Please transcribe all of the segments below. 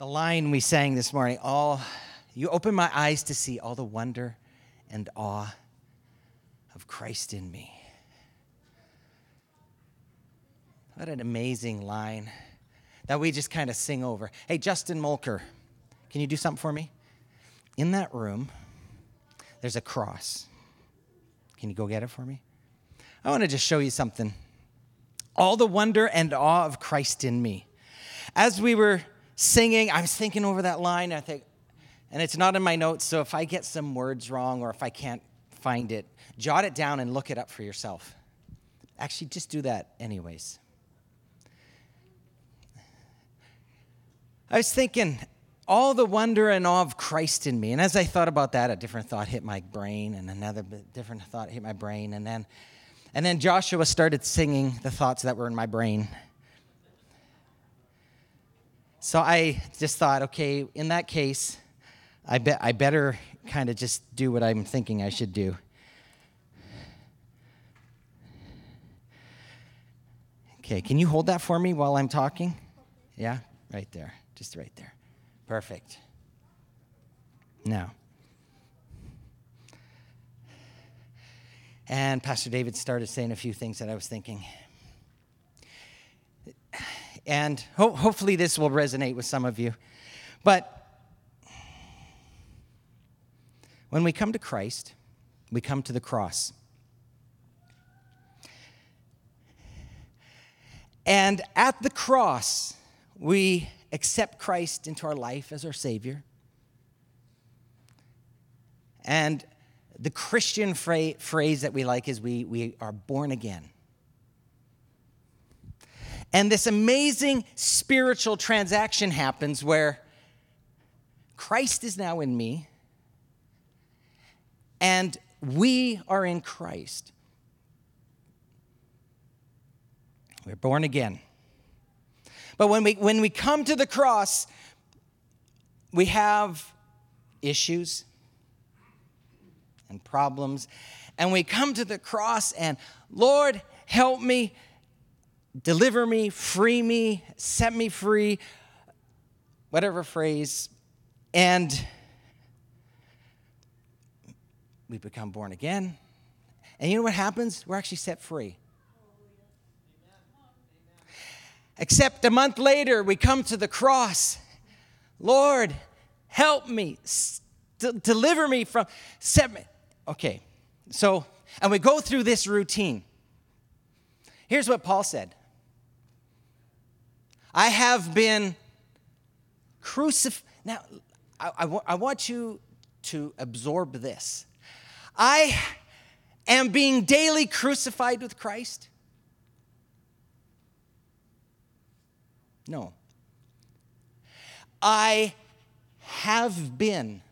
the line we sang this morning, all you open my eyes to see all the wonder and awe of Christ in me. What an amazing line that we just kind of sing over. Hey, Justin Mulker, can you do something for me? In that room, there's a cross. Can you go get it for me? I want to just show you something. All the wonder and awe of Christ in me. As we were singing, I was thinking over that line. I think, and it's not in my notes, so if I get some words wrong or if I can't find it, jot it down and look it up for yourself. Actually, just do that anyways. I was thinking, all the wonder and awe of Christ in me. And as I thought about that, a different thought hit my brain, and another different thought hit my brain. And then, and then Joshua started singing the thoughts that were in my brain. So I just thought, okay, in that case, I bet I better kind of just do what I'm thinking I should do. Okay, can you hold that for me while I'm talking? Yeah, right there. Just right there. Perfect. Now, and Pastor David started saying a few things that I was thinking. And ho- hopefully, this will resonate with some of you. But when we come to Christ, we come to the cross. And at the cross, we accept Christ into our life as our Savior. And the Christian phrase that we like is we, we are born again. And this amazing spiritual transaction happens where Christ is now in me, and we are in Christ. We're born again. But when we, when we come to the cross, we have issues and problems. And we come to the cross and, Lord, help me deliver me, free me, set me free, whatever phrase. And we become born again. And you know what happens? We're actually set free. Except a month later, we come to the cross. Lord, help me, deliver me from, set me. Okay, so, and we go through this routine. Here's what Paul said I have been crucified. Now, I, want you to absorb this. I am being daily crucified with Christ. No. I have been.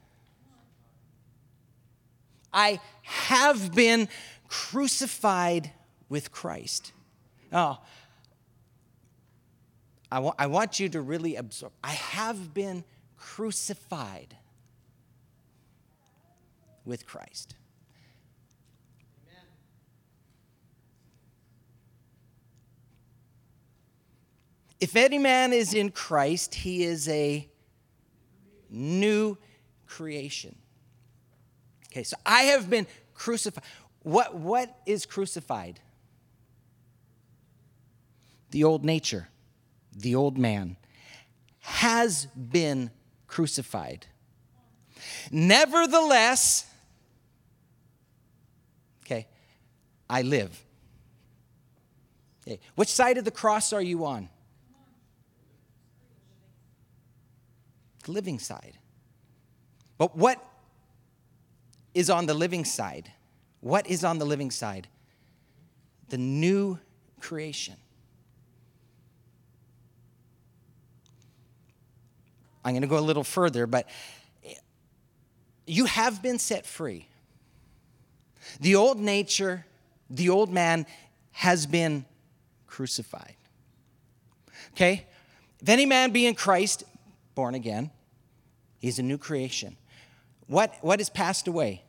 I have been crucified with Christ. Oh, I, wa- I want you to really absorb. I have been crucified with Christ. If any man is in Christ, he is a new creation. Okay, so I have been crucified. What, what is crucified? The old nature the old man, has been crucified. Nevertheless, okay, I live. Okay, which side of the cross are you on? The living side. But what is on the living side? What is on the living side? The new creation. I'm going to go a little further, but you have been set free. The old nature, the old man has been crucified. Okay? If any man be in Christ, born again, he's a new creation. What, what has passed away?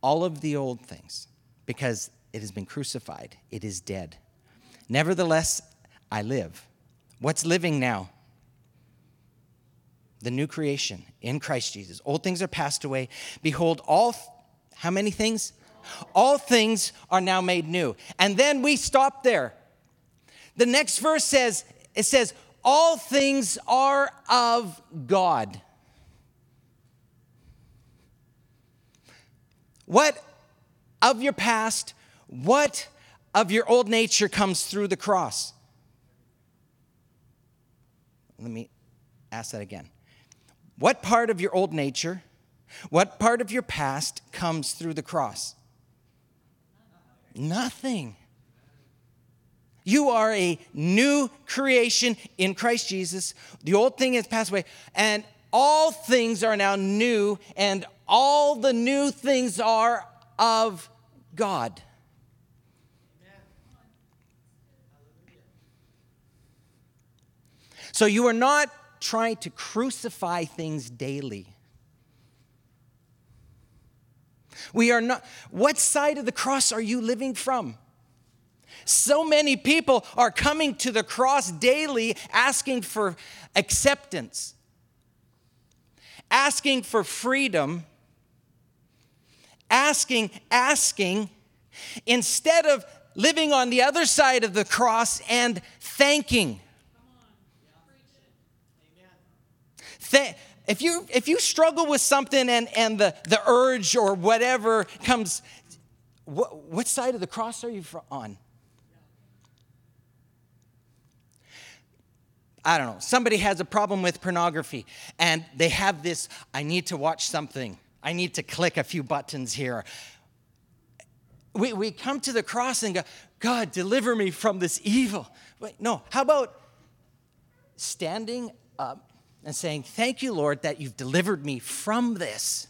All of the old things, because it has been crucified, it is dead. Nevertheless, I live. What's living now? The new creation in Christ Jesus. Old things are passed away. Behold, all, how many things? All things are now made new. And then we stop there. The next verse says, it says, all things are of God. What of your past, what of your old nature comes through the cross? Let me ask that again. What part of your old nature, what part of your past comes through the cross? Nothing. You are a new creation in Christ Jesus. The old thing has passed away, and all things are now new, and all the new things are of God. So you are not trying to crucify things daily. We are not, what side of the cross are you living from? So many people are coming to the cross daily asking for acceptance, asking for freedom, asking, asking, instead of living on the other side of the cross and thanking. If you if you struggle with something and and the the urge or whatever comes what, what side of the cross are you on I don't know, somebody has a problem with pornography and they have this I need to watch something. I need to click a few buttons here. We, we come to the cross and go, God, deliver me from this evil. Wait, no, how about standing up and saying, Thank you, Lord, that you've delivered me from this.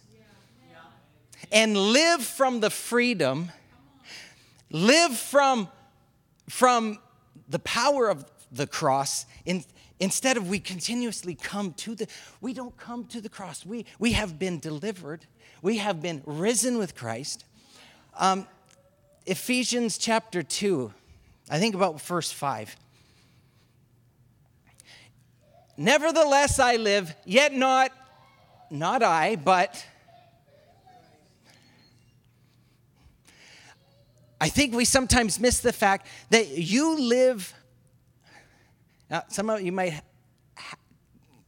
And live from the freedom, live from, from the power of the cross in, instead of we continuously come to the we don't come to the cross. We we have been delivered. We have been risen with christ. Um, ephesians chapter 2 i think about verse 5 Nevertheless, I live, yet not, not I, but I think we sometimes miss the fact that you live. Now, some of you might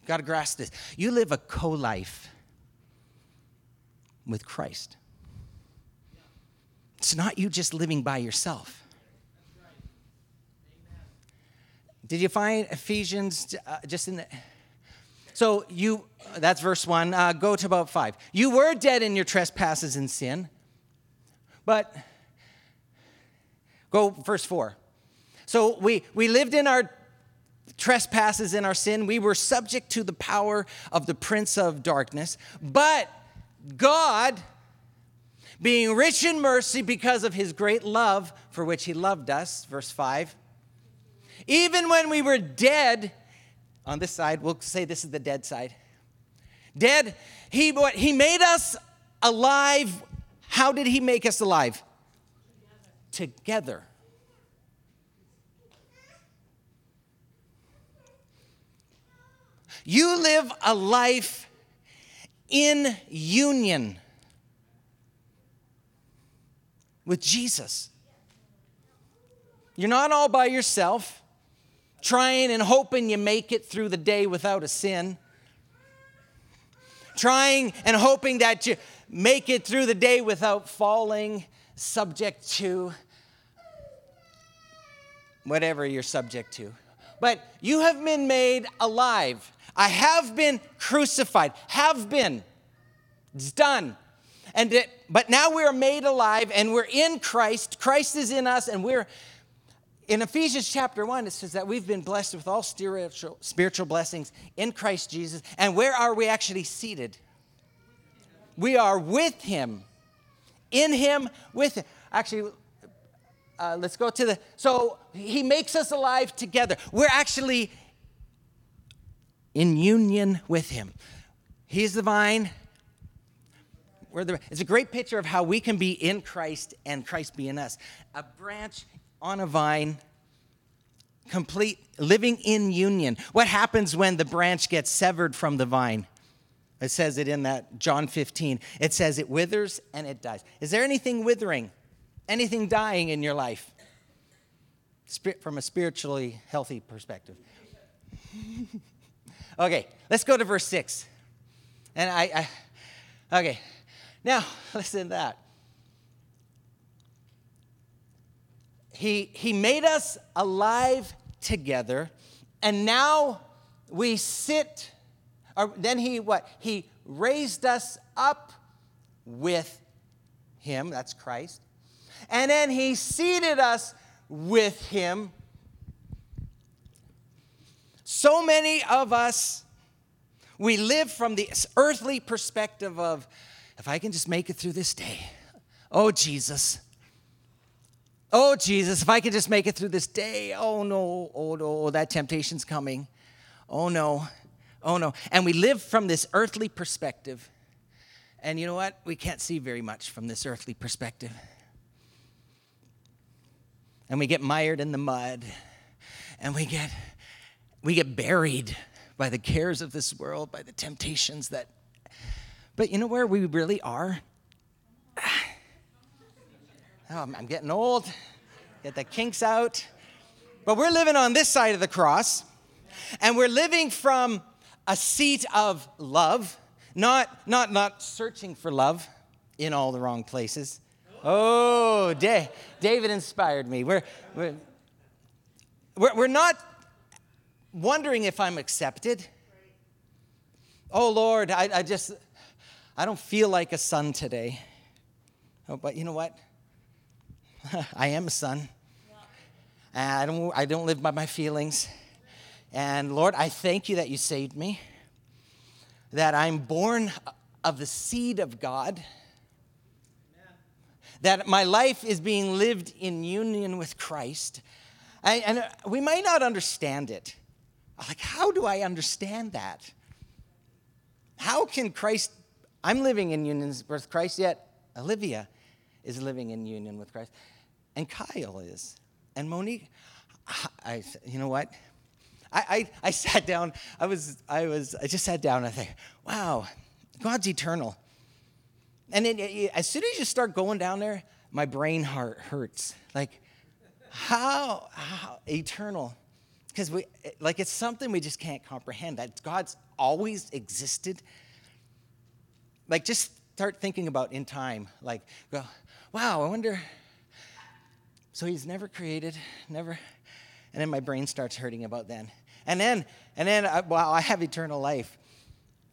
got to grasp this. You live a co life with Christ. It's not you just living by yourself. Did you find Ephesians uh, just in the. So you, that's verse one. Uh, go to about five. You were dead in your trespasses and sin, but go verse four. So we, we lived in our trespasses in our sin. We were subject to the power of the prince of darkness. But God, being rich in mercy because of his great love for which he loved us, verse 5, even when we were dead, on this side, we'll say this is the dead side. Dead, he, what, he made us alive. How did he make us alive? Together. Together. You live a life in union with Jesus. You're not all by yourself trying and hoping you make it through the day without a sin, trying and hoping that you make it through the day without falling subject to whatever you're subject to. But you have been made alive. I have been crucified, have been. It's done. And it, but now we're made alive and we're in Christ. Christ is in us and we're in Ephesians chapter 1, it says that we've been blessed with all spiritual, spiritual blessings in Christ Jesus. And where are we actually seated? We are with Him, in Him, with Him. Actually, uh, let's go to the. So He makes us alive together. We're actually in union with Him. He's the vine. The, it's a great picture of how we can be in Christ and Christ be in us. A branch on a vine complete living in union. What happens when the branch gets severed from the vine? It says it in that John 15. It says it withers and it dies. Is there anything withering, anything dying in your life? From a spiritually healthy perspective. okay, let's go to verse 6. And I, I okay, now listen to that. He, he made us alive together, and now we sit, or then he what? He raised us up with him, that's Christ, and then he seated us with him. So many of us, we live from the earthly perspective of, if I can just make it through this day, oh Jesus, Oh, Jesus, if I could just make it through this day. Oh, no. Oh, no. Oh, that temptation's coming. Oh, no. Oh, no. And we live from this earthly perspective. And you know what? We can't see very much from this earthly perspective. And we get mired in the mud. And we get we get buried by the cares of this world, by the temptations that But you know where we really are? Oh, I'm getting old, get the kinks out. But we're living on this side of the cross, and we're living from a seat of love, not, not, not searching for love in all the wrong places. Oh, da- David inspired me. We're, we're, we're, not wondering if I'm accepted. Oh, Lord, I, I just, I don't feel like a son today. Oh, but you know what? I am a son. I don't, I don't live by my feelings. And Lord, I thank you that you saved me, that I'm born of the seed of God, that my life is being lived in union with Christ. And, and we might not understand it. Like, how do I understand that? How can Christ, I'm living in union with Christ, yet Olivia is living in union with Christ and Kyle is, and Monique. I, you know what? I, I, I sat down. I was, I was, I just sat down and I think, wow, God's eternal. And it, as soon as you start going down there, my brain heart hurts. Like, how, how eternal? Because we, like, it's something we just can't comprehend. That God's always existed. Like, just start thinking about in time. Like, go, wow, I wonder so he's never created, never. And then my brain starts hurting about then. And then, and then, I, wow, I have eternal life.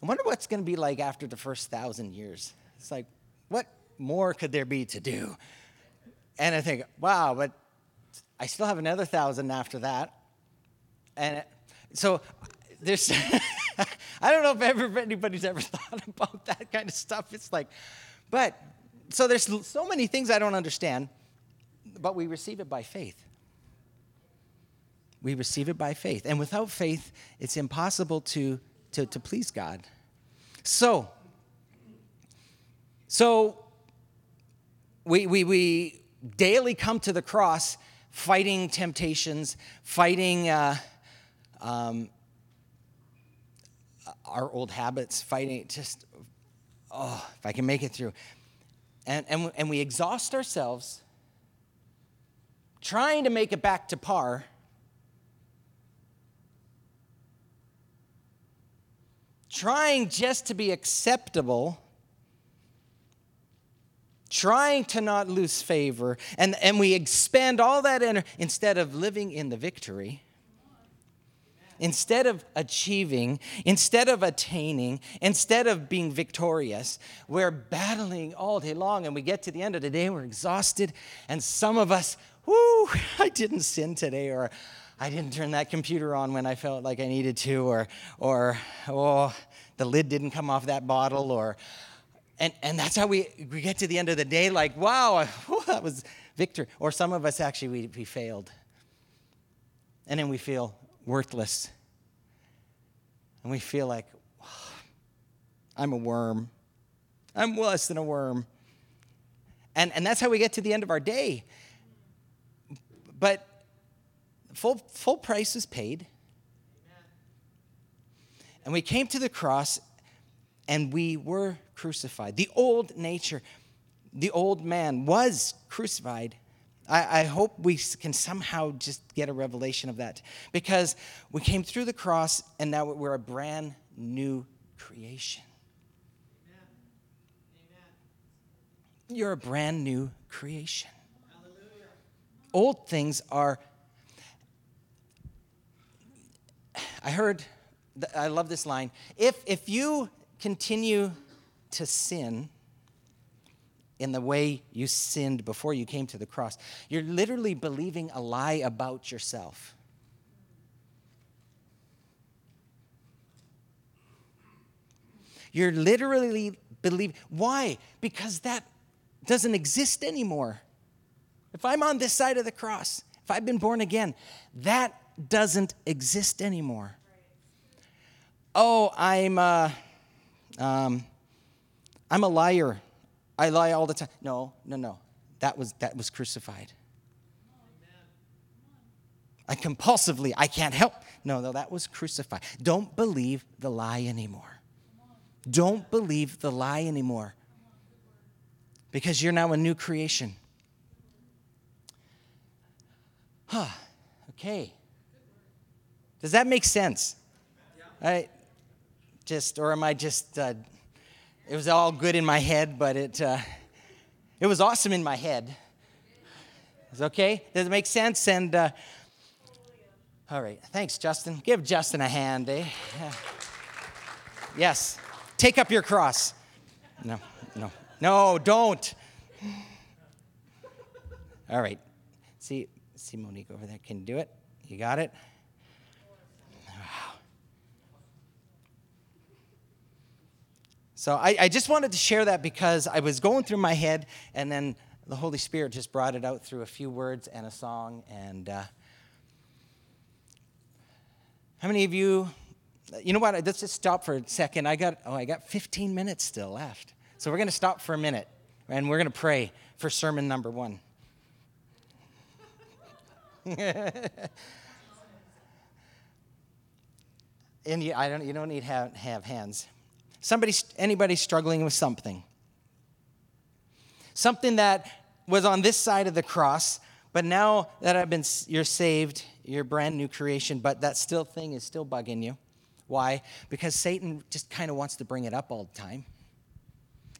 I wonder what's going to be like after the first thousand years. It's like, what more could there be to do? And I think, wow, but I still have another thousand after that. And so there's, I don't know if ever, anybody's ever thought about that kind of stuff. It's like, but, so there's so many things I don't understand but we receive it by faith. We receive it by faith. And without faith, it's impossible to, to, to please God. So, so we, we, we daily come to the cross fighting temptations, fighting uh, um, our old habits, fighting just, oh, if I can make it through. And, and, and we exhaust ourselves trying to make it back to par. Trying just to be acceptable, trying to not lose favor, and, and we expend all that in, instead of living in the victory instead of achieving, instead of attaining, instead of being victorious, we're battling all day long and we get to the end of the day, we're exhausted, and some of us, whoo, I didn't sin today, or I didn't turn that computer on when I felt like I needed to, or, or oh, the lid didn't come off that bottle, or, and, and that's how we, we get to the end of the day, like, wow, that was victory. Or some of us actually, we, we failed. And then we feel worthless. And we feel like, I'm a worm. I'm less than a worm. And, and that's how we get to the end of our day. But full, full price is paid. And we came to the cross and we were crucified. The old nature, the old man was crucified. I, I, hope we can somehow just get a revelation of that because we came through the cross and now we're a brand new creation. Amen. Amen. You're a brand new creation. Hallelujah. Old things are. I heard, I love this line. If, if you continue to sin in the way you sinned before you came to the cross, you're literally believing a lie about yourself. You're literally believing. Why? Because that doesn't exist anymore. If I'm on this side of the cross, if I've been born again, that doesn't exist anymore. Oh, I'm. Uh, um, I'm a liar. I lie all the time. No, no, no. That was, that was crucified. I compulsively, I can't help. No, no, that was crucified. Don't believe the lie anymore. Don't believe the lie anymore because you're now a new creation. Huh, okay. Does that make sense? I just, or am I just uh, it was all good in my head, but it, uh, it was awesome in my head. Is okay? Does it make sense? And uh, all right, thanks, Justin. Give Justin a hand, eh? Yes, take up your cross. No, no, no, don't. All right, see, see Monique over there. Can you do it? You got it. So I, I, just wanted to share that because I was going through my head, and then the Holy Spirit just brought it out through a few words and a song. And uh, how many of you? You know what? Let's just stop for a second. I got oh, I got 15 minutes still left, so we're going to stop for a minute, and we're going to pray for sermon number one. and you, I don't, you don't need to have, have hands. Somebody, anybody struggling with something. Something that was on this side of the cross, but now that I've been, you're saved, you're brand new creation, but that still thing is still bugging you. Why? Because Satan just kind of wants to bring it up all the time.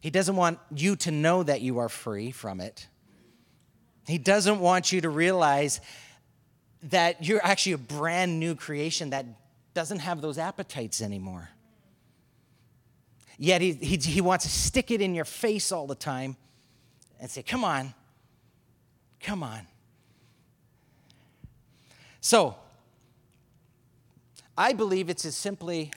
He doesn't want you to know that you are free from it. He doesn't want you to realize that you're actually a brand new creation that doesn't have those appetites anymore. Yet he, he, he wants to stick it in your face all the time and say, Come on, come on. So, I believe it's as simply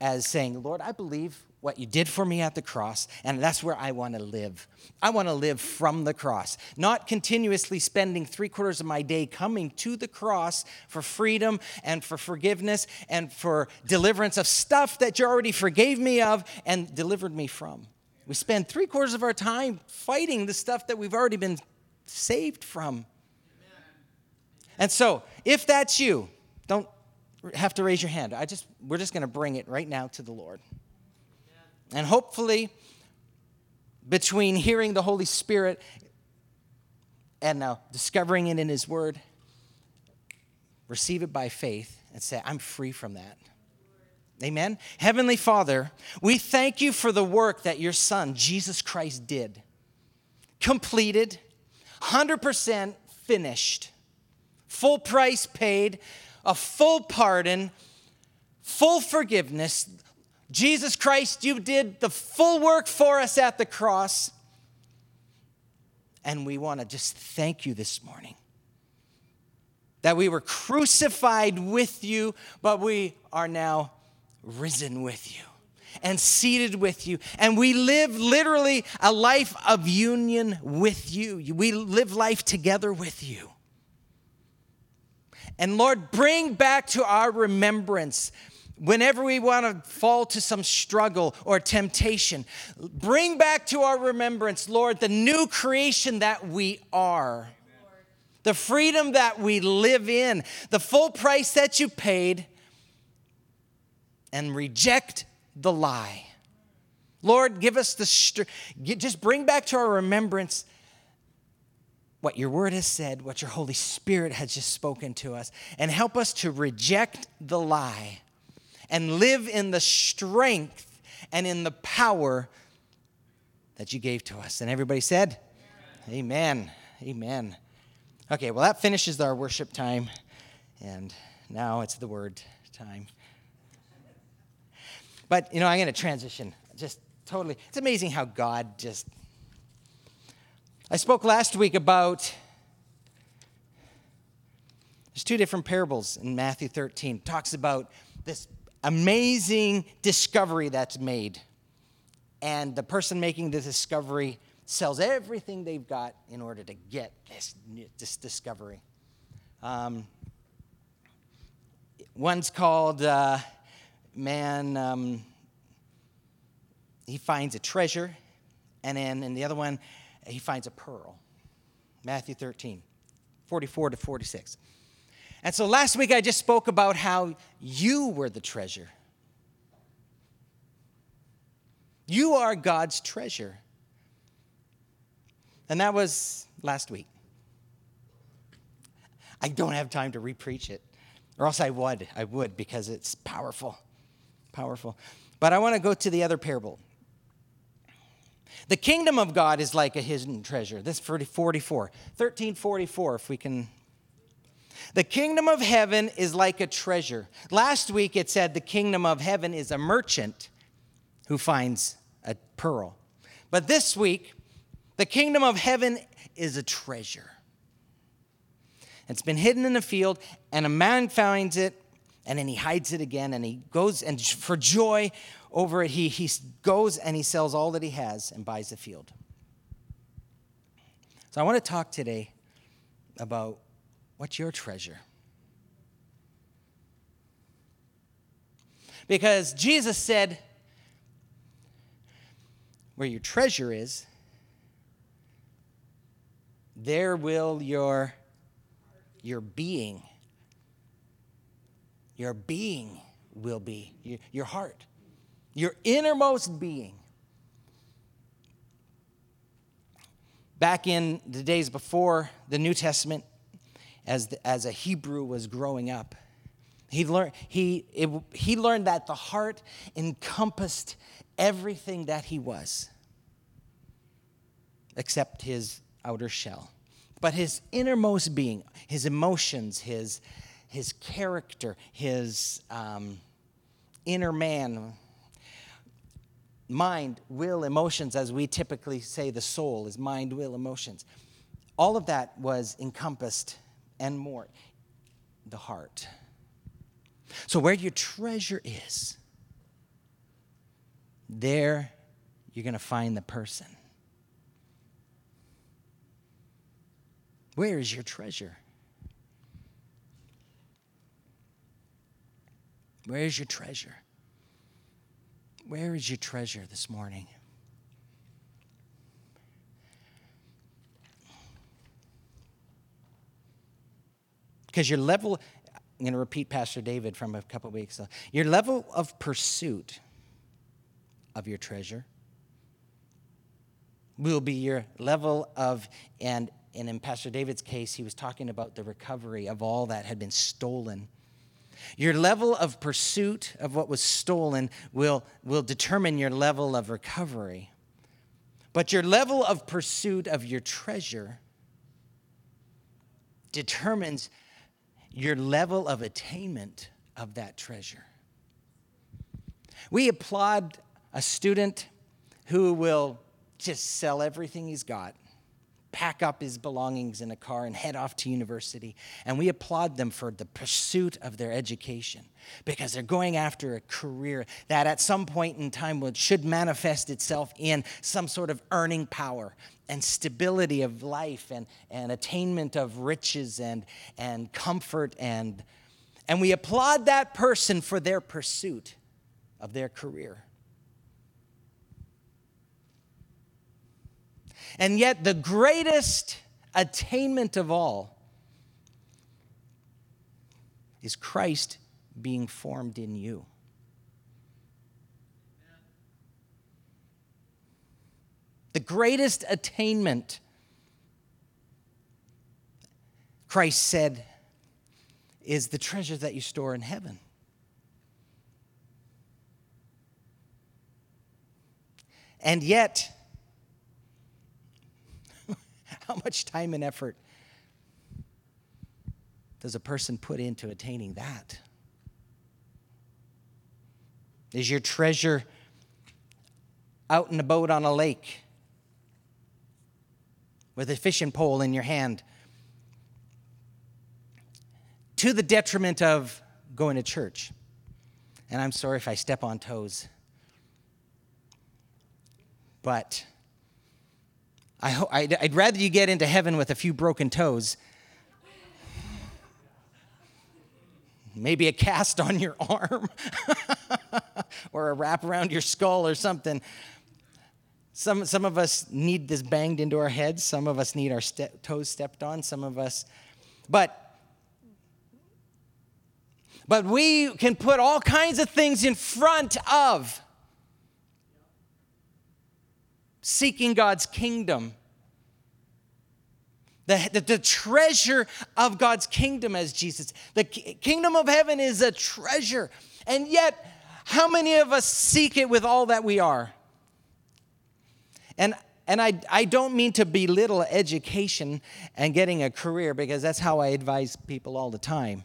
as saying, Lord, I believe what you did for me at the cross, and that's where I want to live. I want to live from the cross, not continuously spending three quarters of my day coming to the cross for freedom and for forgiveness and for deliverance of stuff that you already forgave me of and delivered me from. We spend three quarters of our time fighting the stuff that we've already been saved from. And so, if that's you, don't have to raise your hand. I just we're just going to bring it right now to the Lord. And hopefully, between hearing the Holy Spirit and now discovering it in His Word, receive it by faith and say, I'm free from that. Amen. Heavenly Father, we thank you for the work that your Son, Jesus Christ, did. Completed, 100% finished, full price paid, a full pardon, full forgiveness, Jesus Christ, you did the full work for us at the cross. And we want to just thank you this morning that we were crucified with you, but we are now risen with you and seated with you. And we live literally a life of union with you. We live life together with you. And Lord, bring back to our remembrance whenever we want to fall to some struggle or temptation, bring back to our remembrance, Lord, the new creation that we are. the freedom that we live in, the full price that you paid, and reject the lie. Lord, give us the strength, just bring back to our remembrance what your word has said, what your Holy Spirit has just spoken to us, and help us to reject the lie and live in the strength and in the power that you gave to us. And everybody said, Amen. Amen. Okay, well, that finishes our worship time. And now it's the word time. But, you know, I'm going to transition just totally. It's amazing how God just. I spoke last week about. There's two different parables in Matthew 13. It talks about this amazing discovery that's made. And the person making the discovery sells everything they've got in order to get this, this discovery. Um, one's called uh, Man, um, he finds a treasure, and then in the other one, he finds a pearl. Matthew 13, 44 to 46. And so last week I just spoke about how you were the treasure. You are God's treasure. And that was last week. I don't have time to repreach it, or else I would. I would because it's powerful. Powerful. But I want to go to the other parable. The kingdom of God is like a hidden treasure. This 44, 1344, if we can. The kingdom of heaven is like a treasure. Last week it said the kingdom of heaven is a merchant who finds a pearl. But this week, the kingdom of heaven is a treasure. It's been hidden in a field, and a man finds it, and then he hides it again, and he goes, and for joy over it, he, he goes and he sells all that he has and buys the field. So I want to talk today about what's your treasure. Because Jesus said, where your treasure is, there will your, your being, your being will be, your, your heart, your innermost being. Back in the days before the New Testament, as, the, as a Hebrew was growing up, he learned, he, it, he learned that the heart encompassed everything that he was, except his outer shell. But his innermost being, his emotions, his, his character, his um, inner man, mind, will, emotions, as we typically say the soul is mind, will, emotions. All of that was encompassed and more the heart. So, where your treasure is, there you're going to find the person. Where is your treasure? Where is your treasure? Where is your treasure this morning? Because your level, I'm going to repeat Pastor David from a couple weeks ago. Your level of pursuit of your treasure will be your level of, and, and in Pastor David's case, he was talking about the recovery of all that had been stolen. Your level of pursuit of what was stolen will, will determine your level of recovery. But your level of pursuit of your treasure determines your level of attainment of that treasure. We applaud a student who will just sell everything he's got, pack up his belongings in a car, and head off to university. And we applaud them for the pursuit of their education because they're going after a career that at some point in time should manifest itself in some sort of earning power and stability of life and, and attainment of riches and, and comfort. And, and we applaud that person for their pursuit of their career. And yet, the greatest attainment of all is Christ being formed in you. The greatest attainment, Christ said, is the treasure that you store in heaven. And yet, how much time and effort does a person put into attaining that? Is your treasure out in a boat on a lake with a fishing pole in your hand to the detriment of going to church? And I'm sorry if I step on toes. But I ho- I'd, I'd rather you get into heaven with a few broken toes. Maybe a cast on your arm or a wrap around your skull or something. Some, some of us need this banged into our heads. Some of us need our toes stepped on. Some of us. But but we can put all kinds of things in front of seeking God's kingdom. The, the, the, treasure of God's kingdom as Jesus. The kingdom of heaven is a treasure. And yet, how many of us seek it with all that we are? And, and I, I don't mean to belittle education and getting a career because that's how I advise people all the time.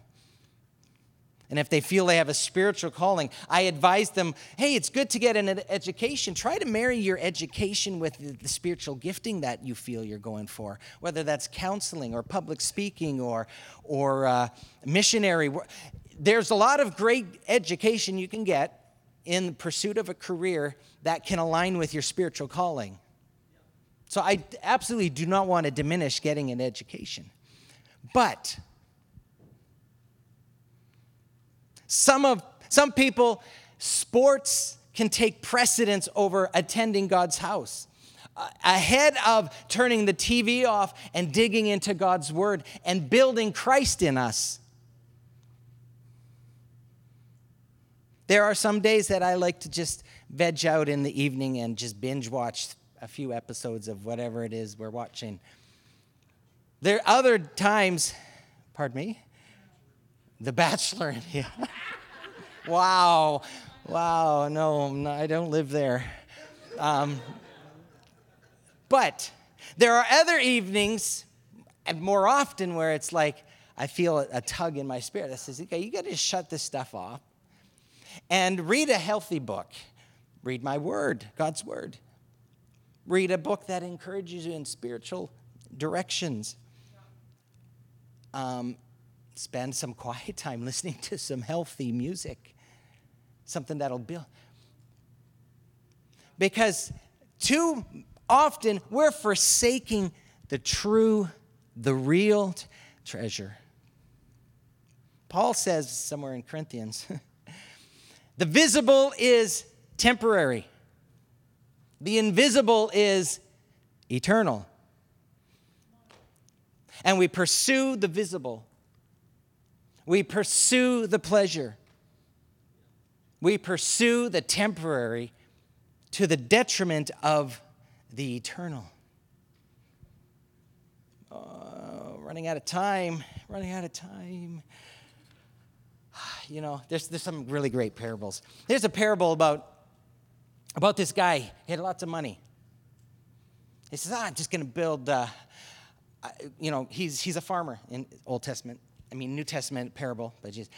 And if they feel they have a spiritual calling, I advise them hey, it's good to get an education. Try to marry your education with the spiritual gifting that you feel you're going for, whether that's counseling or public speaking or, or uh, missionary. There's a lot of great education you can get in pursuit of a career that can align with your spiritual calling. So I absolutely do not want to diminish getting an education. But Some of some people, sports can take precedence over attending God's house. Ahead of turning the TV off and digging into God's word and building Christ in us. There are some days that I like to just veg out in the evening and just binge watch a few episodes of whatever it is we're watching. There are other times, pardon me, the Bachelor. Yeah. wow. Wow. No, no, I don't live there. Um, but there are other evenings, and more often, where it's like I feel a, a tug in my spirit that says, okay, you got to shut this stuff off and read a healthy book. Read my word, God's word. Read a book that encourages you in spiritual directions. Um, spend some quiet time listening to some healthy music, something that'll build. Because too often we're forsaking the true, the real t- treasure. Paul says somewhere in Corinthians the visible is temporary, the invisible is eternal. And we pursue the visible we pursue the pleasure. We pursue the temporary to the detriment of the eternal. Uh, running out of time, running out of time. You know, there's, there's some really great parables. There's a parable about, about this guy. He had lots of money. He says, ah, I'm just going to build, uh, you know, he's, he's a farmer in Old Testament. I mean, New Testament parable, but Jesus.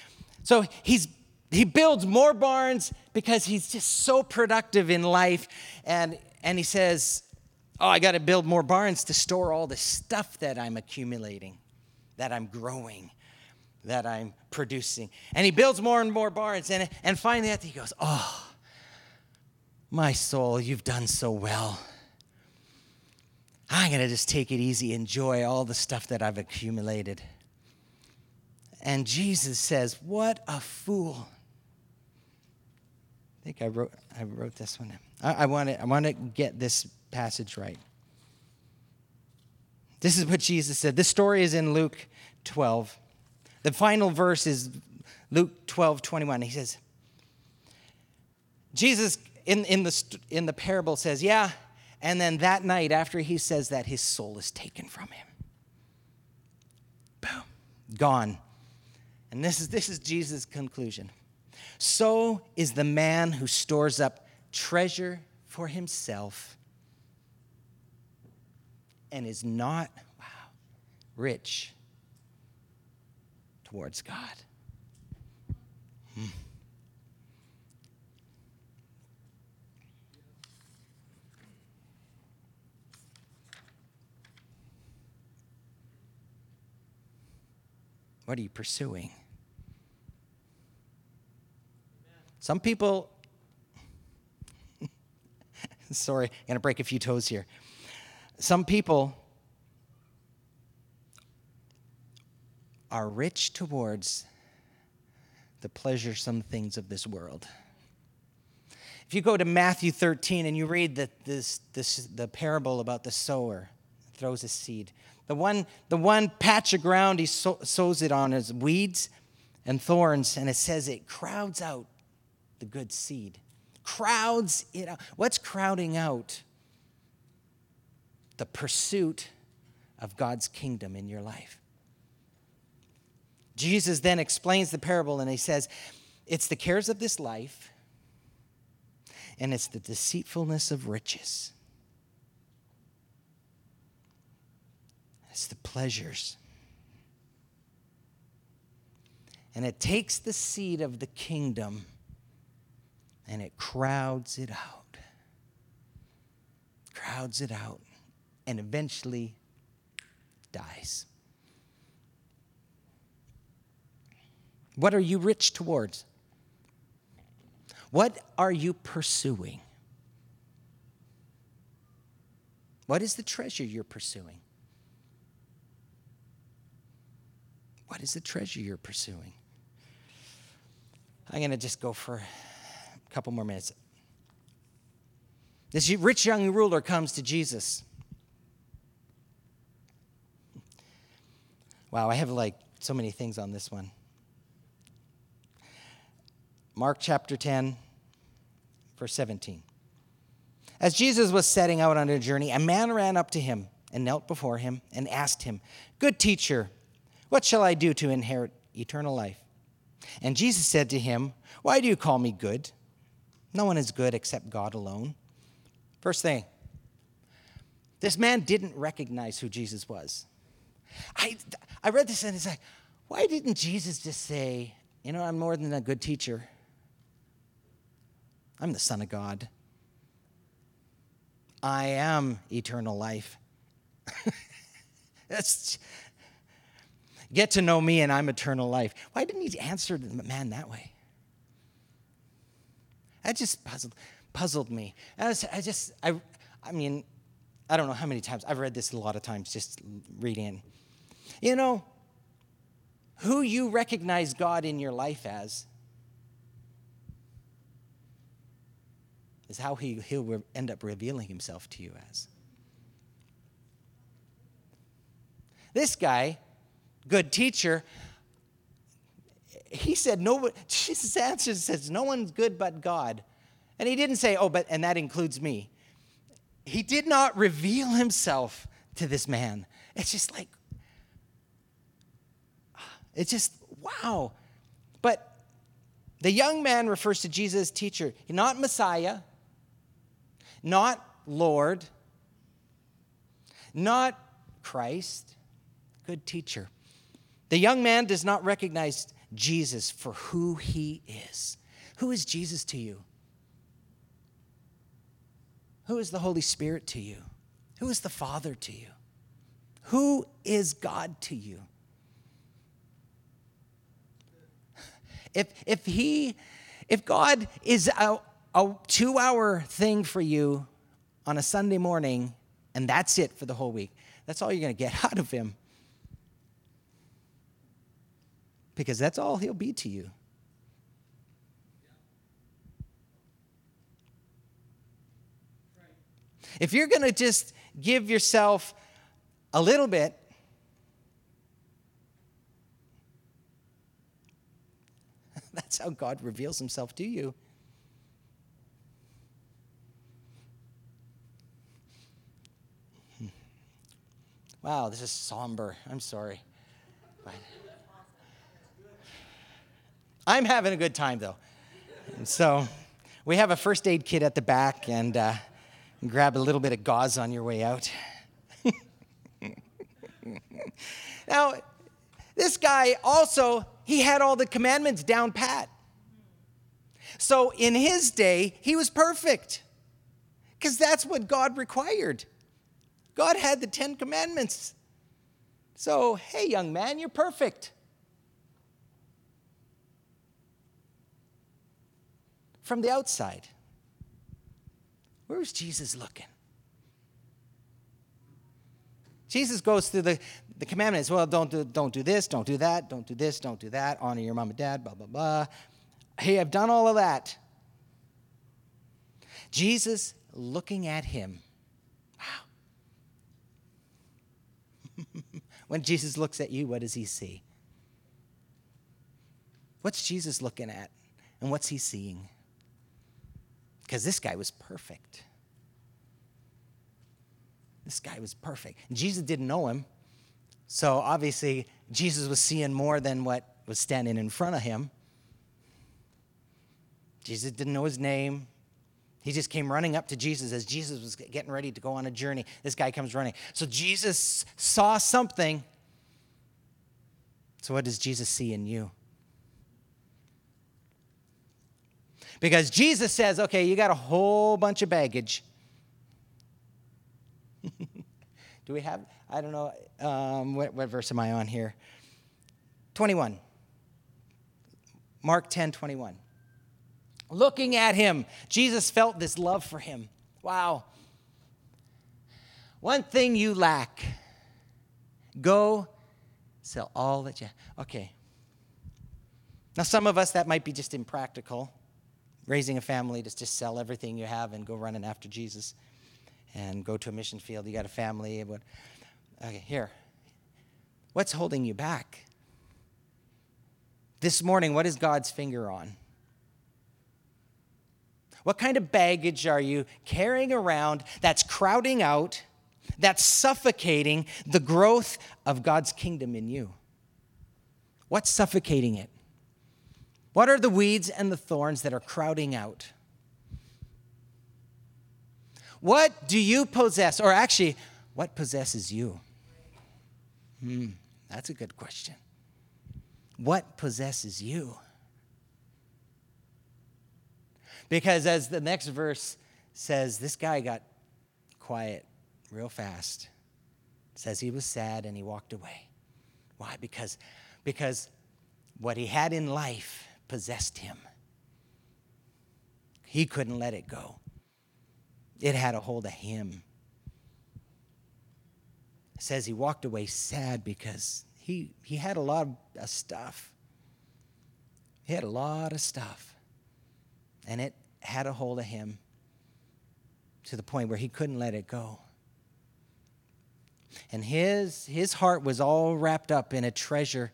So he's he builds more barns because he's just so productive in life, and and he says, "Oh, I got to build more barns to store all the stuff that I'm accumulating, that I'm growing." That I'm producing. And he builds more and more barns. And, and finally, he goes, Oh, my soul, you've done so well. I'm going to just take it easy, enjoy all the stuff that I've accumulated. And Jesus says, What a fool. I think I wrote, I wrote this one. I, I want to I want to get this passage right. This is what Jesus said. This story is in Luke 12. The final verse is Luke 12, 21. He says, Jesus in, in, the, in the parable says, Yeah, and then that night after he says that, his soul is taken from him. Boom, gone. And this is, this is Jesus' conclusion. So is the man who stores up treasure for himself and is not, wow, rich towards God. Hmm. What are you pursuing? Some people, sorry, I'm going to break a few toes here. Some people are rich towards the pleasuresome things of this world. If you go to Matthew 13 and you read the, this, this, the parable about the sower throws a seed, the one, the one patch of ground he sow, sows it on is weeds and thorns, and it says it crowds out the good seed. Crowds it out. What's crowding out? The pursuit of God's kingdom in your life. Jesus then explains the parable and he says, It's the cares of this life and it's the deceitfulness of riches. It's the pleasures. And it takes the seed of the kingdom and it crowds it out. Crowds it out and eventually dies. What are you rich towards? What are you pursuing? What is the treasure you're pursuing? What is the treasure you're pursuing? I'm going to just go for a couple more minutes. This rich young ruler comes to Jesus. Wow, I have like so many things on this one. Mark chapter 10, verse 17. As Jesus was setting out on a journey, a man ran up to him and knelt before him and asked him, Good teacher, what shall I do to inherit eternal life? And Jesus said to him, Why do you call me good? No one is good except God alone. First thing, this man didn't recognize who Jesus was. I, I read this and it's like, why didn't Jesus just say, You know, I'm more than a good teacher? I'm the Son of God. I am eternal life. That's Get to know me and I'm eternal life. Why didn't he answer the man that way? That just puzzled, puzzled me. I, was, I just, I, I mean, I don't know how many times, I've read this a lot of times just reading. You know, who you recognize God in your life as is how he, he'll end up revealing himself to you as. This guy good teacher, he said, no, Jesus answers says, no one's good but God. And he didn't say, oh, but, and that includes me. He did not reveal himself to this man. It's just like, it's just, wow. But the young man refers to Jesus as teacher, not Messiah, not Lord, not Christ, good teacher. The young man does not recognize Jesus for who he is. Who is Jesus to you? Who is the Holy Spirit to you? Who is the Father to you? Who is God to you? If, if he if God is a, a two hour thing for you on a Sunday morning and that's it for the whole week, that's all you're going to get out of him. Because that's all he'll be to you. If you're going to just give yourself a little bit, That's how God reveals himself to you. Hmm. Wow, this is somber. I'm sorry. But I'm having a good time, though. So we have a first aid kit at the back, and uh, grab a little bit of gauze on your way out. now, this guy also, he had all the commandments down pat. So in his day, he was perfect because that's what God required. God had the Ten Commandments. So, hey, young man, you're perfect. From the outside, where's Jesus looking? Jesus goes through the, the commandments. Well, don't do, don't do this, don't do that, don't do this, don't do that, honor your mom and dad, blah, blah, blah. Hey, I've done all of that. Jesus looking at him. Wow. when Jesus looks at you, what does he see? What's Jesus looking at? And what's he seeing? Because this guy was perfect. This guy was perfect. Jesus didn't know him. So obviously, Jesus was seeing more than what was standing in front of him. Jesus didn't know his name. He just came running up to Jesus as Jesus was getting ready to go on a journey. This guy comes running. So Jesus saw something. So, what does Jesus see in you? Because Jesus says, okay, you got a whole bunch of baggage. Do we have, I don't know, um, what, what verse am I on here? 21. Mark 10 21. Looking at him, Jesus felt this love for him. Wow. One thing you lack go sell all that you Okay. Now, some of us, that might be just impractical. Raising a family to just sell everything you have and go running after Jesus and go to a mission field. You got a family. But, okay, here. What's holding you back? This morning, what is God's finger on? What kind of baggage are you carrying around that's crowding out, that's suffocating the growth of God's kingdom in you? What's suffocating it? What are the weeds and the thorns that are crowding out? What do you possess? Or actually, what possesses you? Hmm, that's a good question. What possesses you? Because as the next verse says, this guy got quiet real fast. Says he was sad and he walked away. Why? Because, because what he had in life possessed him. He couldn't let it go. It had a hold of him. It says he walked away sad because he, he had a lot of stuff. He had a lot of stuff. And it had a hold of him to the point where he couldn't let it go. And his, his heart was all wrapped up in a treasure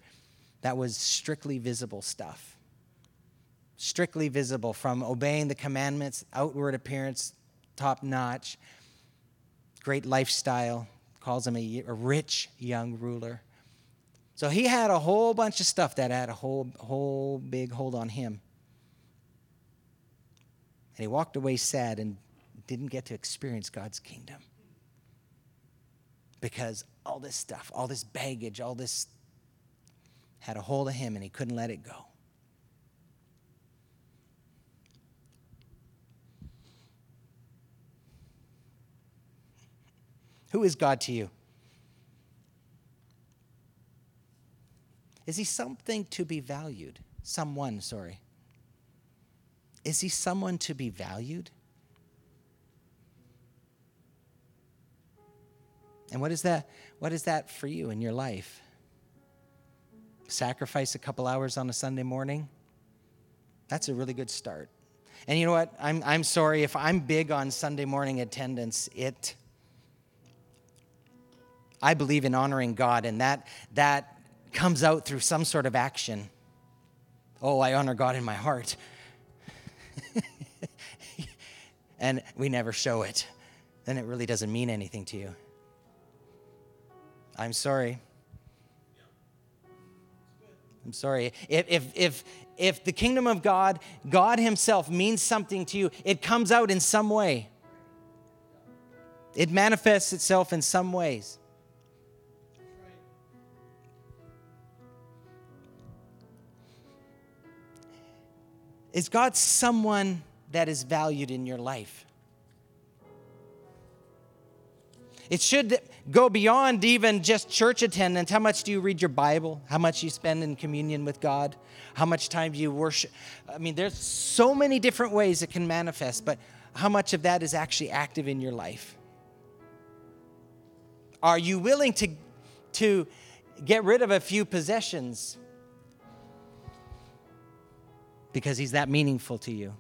that was strictly visible stuff. Strictly visible from obeying the commandments, outward appearance, top notch, great lifestyle, calls him a, a rich young ruler. So he had a whole bunch of stuff that had a whole, whole big hold on him. And he walked away sad and didn't get to experience God's kingdom. Because all this stuff, all this baggage, all this had a hold of him and he couldn't let it go. Who is God to you? Is he something to be valued? Someone, sorry. Is he someone to be valued? And what is that? What is that for you in your life? Sacrifice a couple hours on a Sunday morning? That's a really good start. And you know what? I'm, I'm sorry if I'm big on Sunday morning attendance. It I believe in honoring God, and that, that comes out through some sort of action Oh, I honor God in my heart. and we never show it. Then it really doesn't mean anything to you. I'm sorry. I'm sorry. If, if, if, if the kingdom of God, God Himself means something to you, it comes out in some way. It manifests itself in some ways. Is God someone that is valued in your life? It should go beyond even just church attendance. How much do you read your Bible? How much you spend in communion with God? How much time do you worship? I mean, there's so many different ways it can manifest, but how much of that is actually active in your life? Are you willing to, to get rid of a few possessions because He's that meaningful to you?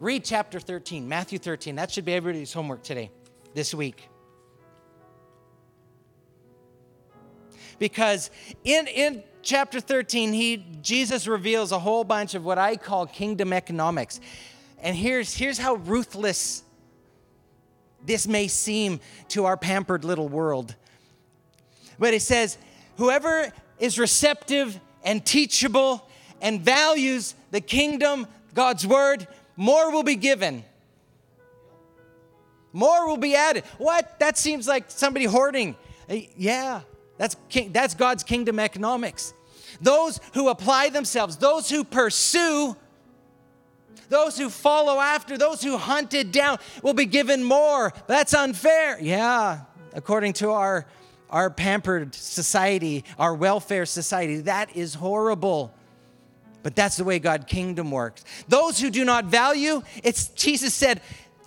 Read chapter 13, Matthew 13. That should be everybody's homework today, this week. Because in, in chapter 13, he, Jesus reveals a whole bunch of what I call kingdom economics. And here's, here's how ruthless this may seem to our pampered little world. But it says, whoever is receptive and teachable and values the kingdom, God's word, more will be given. More will be added. What? That seems like somebody hoarding. Uh, yeah, that's, king, that's God's kingdom economics. Those who apply themselves, those who pursue, those who follow after, those who hunt it down will be given more. That's unfair. Yeah, according to our, our pampered society, our welfare society, that is horrible. But that's the way God kingdom works. Those who do not value, it's Jesus said,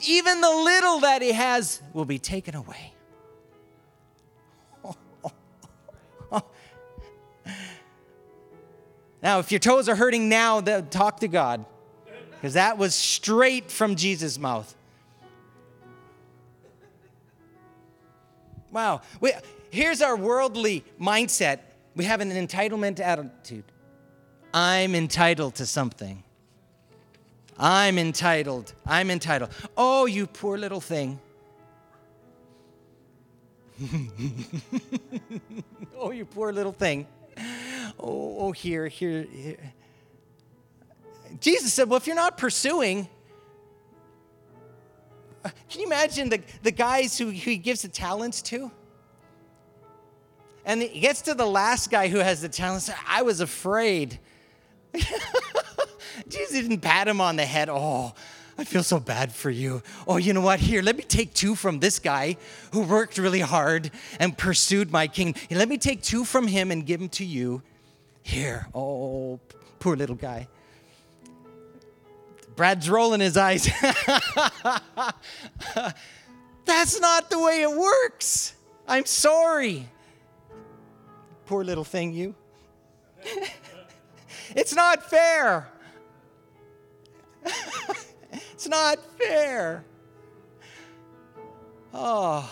even the little that he has will be taken away. Now, if your toes are hurting now, talk to God, because that was straight from Jesus' mouth. Wow. We, here's our worldly mindset we have an entitlement attitude. I'm entitled to something. I'm entitled. I'm entitled. Oh, you poor little thing. oh, you poor little thing. Oh, oh here, here, here. Jesus said, Well, if you're not pursuing, uh, can you imagine the, the guys who, who he gives the talents to? And he gets to the last guy who has the talents. I was afraid. Jesus didn't pat him on the head. Oh, I feel so bad for you. Oh, you know what? Here, let me take two from this guy who worked really hard and pursued my king. Let me take two from him and give them to you. Here. Oh, poor little guy. Brad's rolling his eyes. That's not the way it works. I'm sorry. Poor little thing, you. It's not fair. it's not fair. Oh,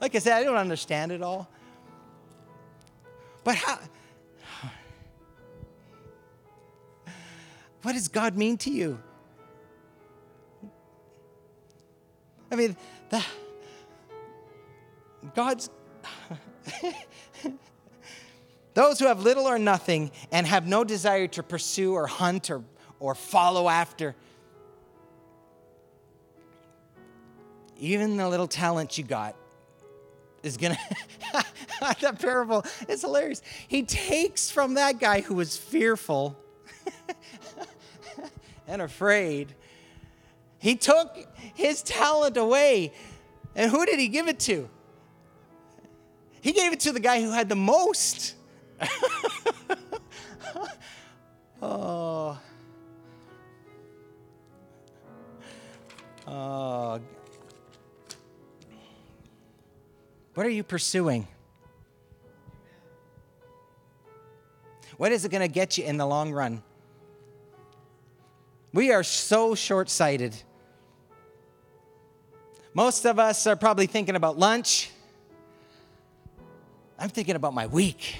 like I said, I don't understand it all. But how? What does God mean to you? I mean, the, God's those who have little or nothing and have no desire to pursue or hunt or, or follow after. Even the little talent you got is to. that parable is hilarious. He takes from that guy who was fearful and afraid. He took his talent away. And who did he give it to? He gave it to the guy who had the most. oh. Oh. What are you pursuing? What is it going to get you in the long run? We are so short sighted. Most of us are probably thinking about lunch. I'm thinking about my week.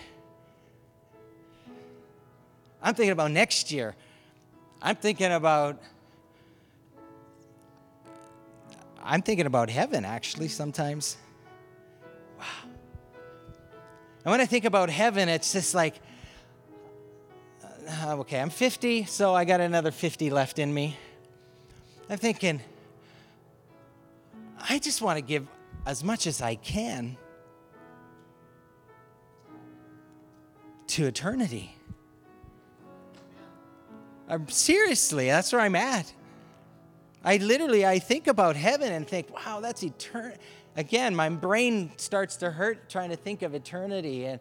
I'm thinking about next year. I'm thinking about I'm thinking about heaven actually sometimes. Wow. And when I think about heaven, it's just like, uh, okay, I'm 50, so I got another 50 left in me. I'm thinking, I just want to give as much as I can to eternity. I'm, seriously, that's where I'm at. I literally I think about heaven and think, wow, that's eternal. Again, my brain starts to hurt trying to think of eternity and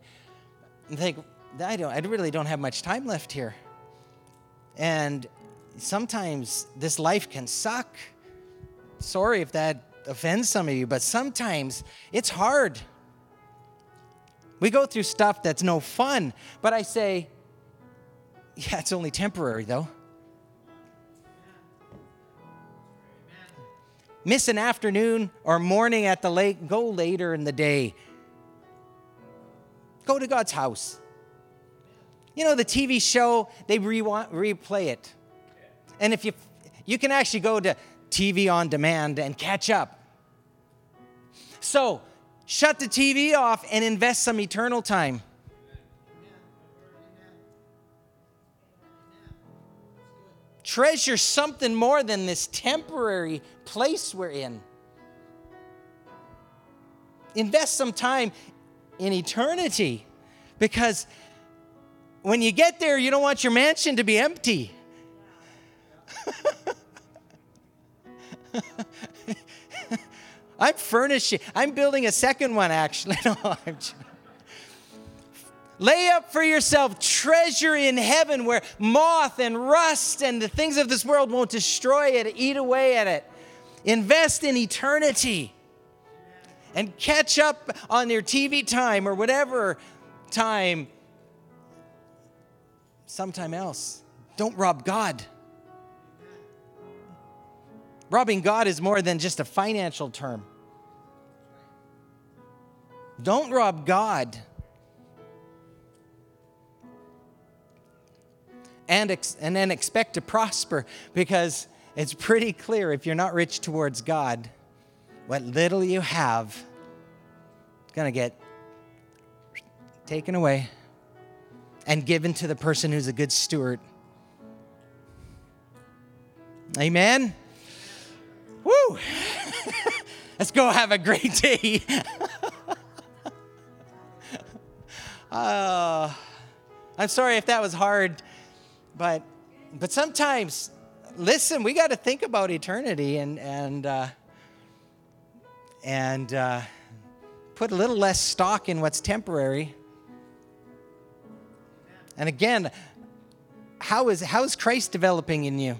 think, I don't I really don't have much time left here. And sometimes this life can suck. Sorry if that offends some of you, but sometimes it's hard. We go through stuff that's no fun, but I say, yeah, it's only temporary though. Miss an afternoon or morning at the lake, go later in the day. Go to God's house. You know, the TV show, they re- replay it. And if you, you can actually go to TV on demand and catch up. So, shut the TV off and invest some eternal time. Treasure something more than this temporary place we're in. Invest some time in eternity because when you get there, you don't want your mansion to be empty. I'm furnishing, I'm building a second one actually. No, I'm Lay up for yourself treasure in heaven where moth and rust and the things of this world won't destroy it, eat away at it. Invest in eternity and catch up on your TV time or whatever time sometime else. Don't rob God. Robbing God is more than just a financial term. Don't rob God. And, ex- and then expect to prosper because it's pretty clear if you're not rich towards God, what little you have is going to get taken away and given to the person who's a good steward. Amen? Woo! Let's go have a great day. uh, I'm sorry if that was hard. But, but sometimes, listen, we got to think about eternity and, and, uh, and uh, put a little less stock in what's temporary. And again, how is, how is Christ developing in you?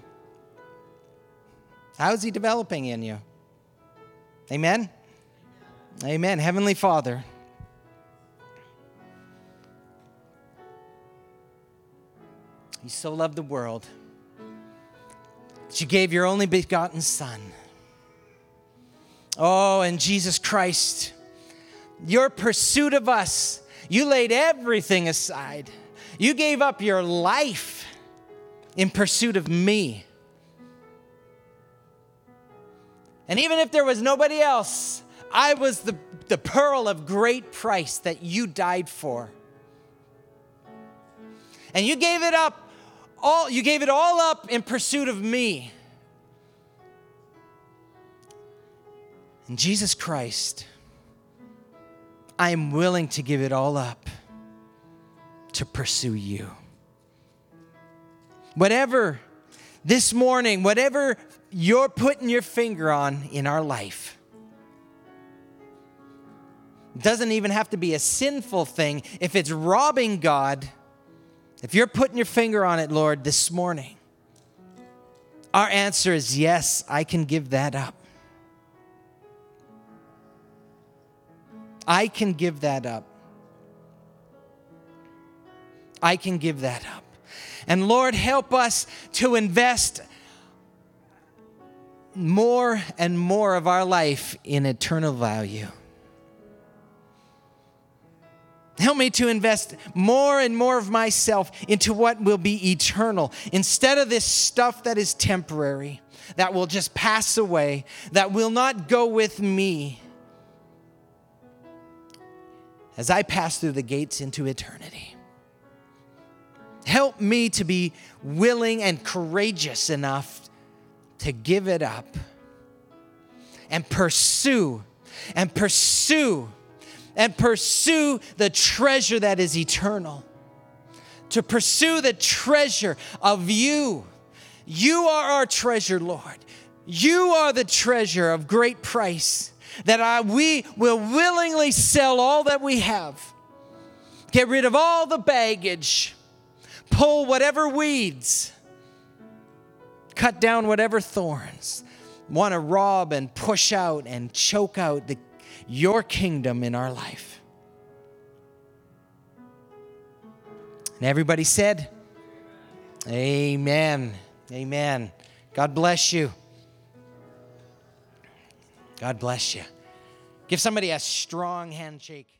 How is he developing in you? Amen? Amen. Heavenly Father. You so loved the world that you gave your only begotten Son. Oh, and Jesus Christ, your pursuit of us, you laid everything aside. You gave up your life in pursuit of me. And even if there was nobody else, I was the, the pearl of great price that you died for. And you gave it up all you gave it all up in pursuit of me. And Jesus Christ, I am willing to give it all up to pursue you. Whatever this morning, whatever you're putting your finger on in our life, doesn't even have to be a sinful thing. If it's robbing God, if you're putting your finger on it, Lord, this morning, our answer is yes, I can give that up. I can give that up. I can give that up. And Lord, help us to invest more and more of our life in eternal value. Help me to invest more and more of myself into what will be eternal instead of this stuff that is temporary, that will just pass away, that will not go with me as I pass through the gates into eternity. Help me to be willing and courageous enough to give it up and pursue and pursue and pursue the treasure that is eternal. To pursue the treasure of you. You are our treasure, Lord. You are the treasure of great price that I, we will willingly sell all that we have, get rid of all the baggage, pull whatever weeds, cut down whatever thorns, want to rob and push out and choke out the, your kingdom in our life. And everybody said, Amen. Amen. God bless you. God bless you. Give somebody a strong handshake.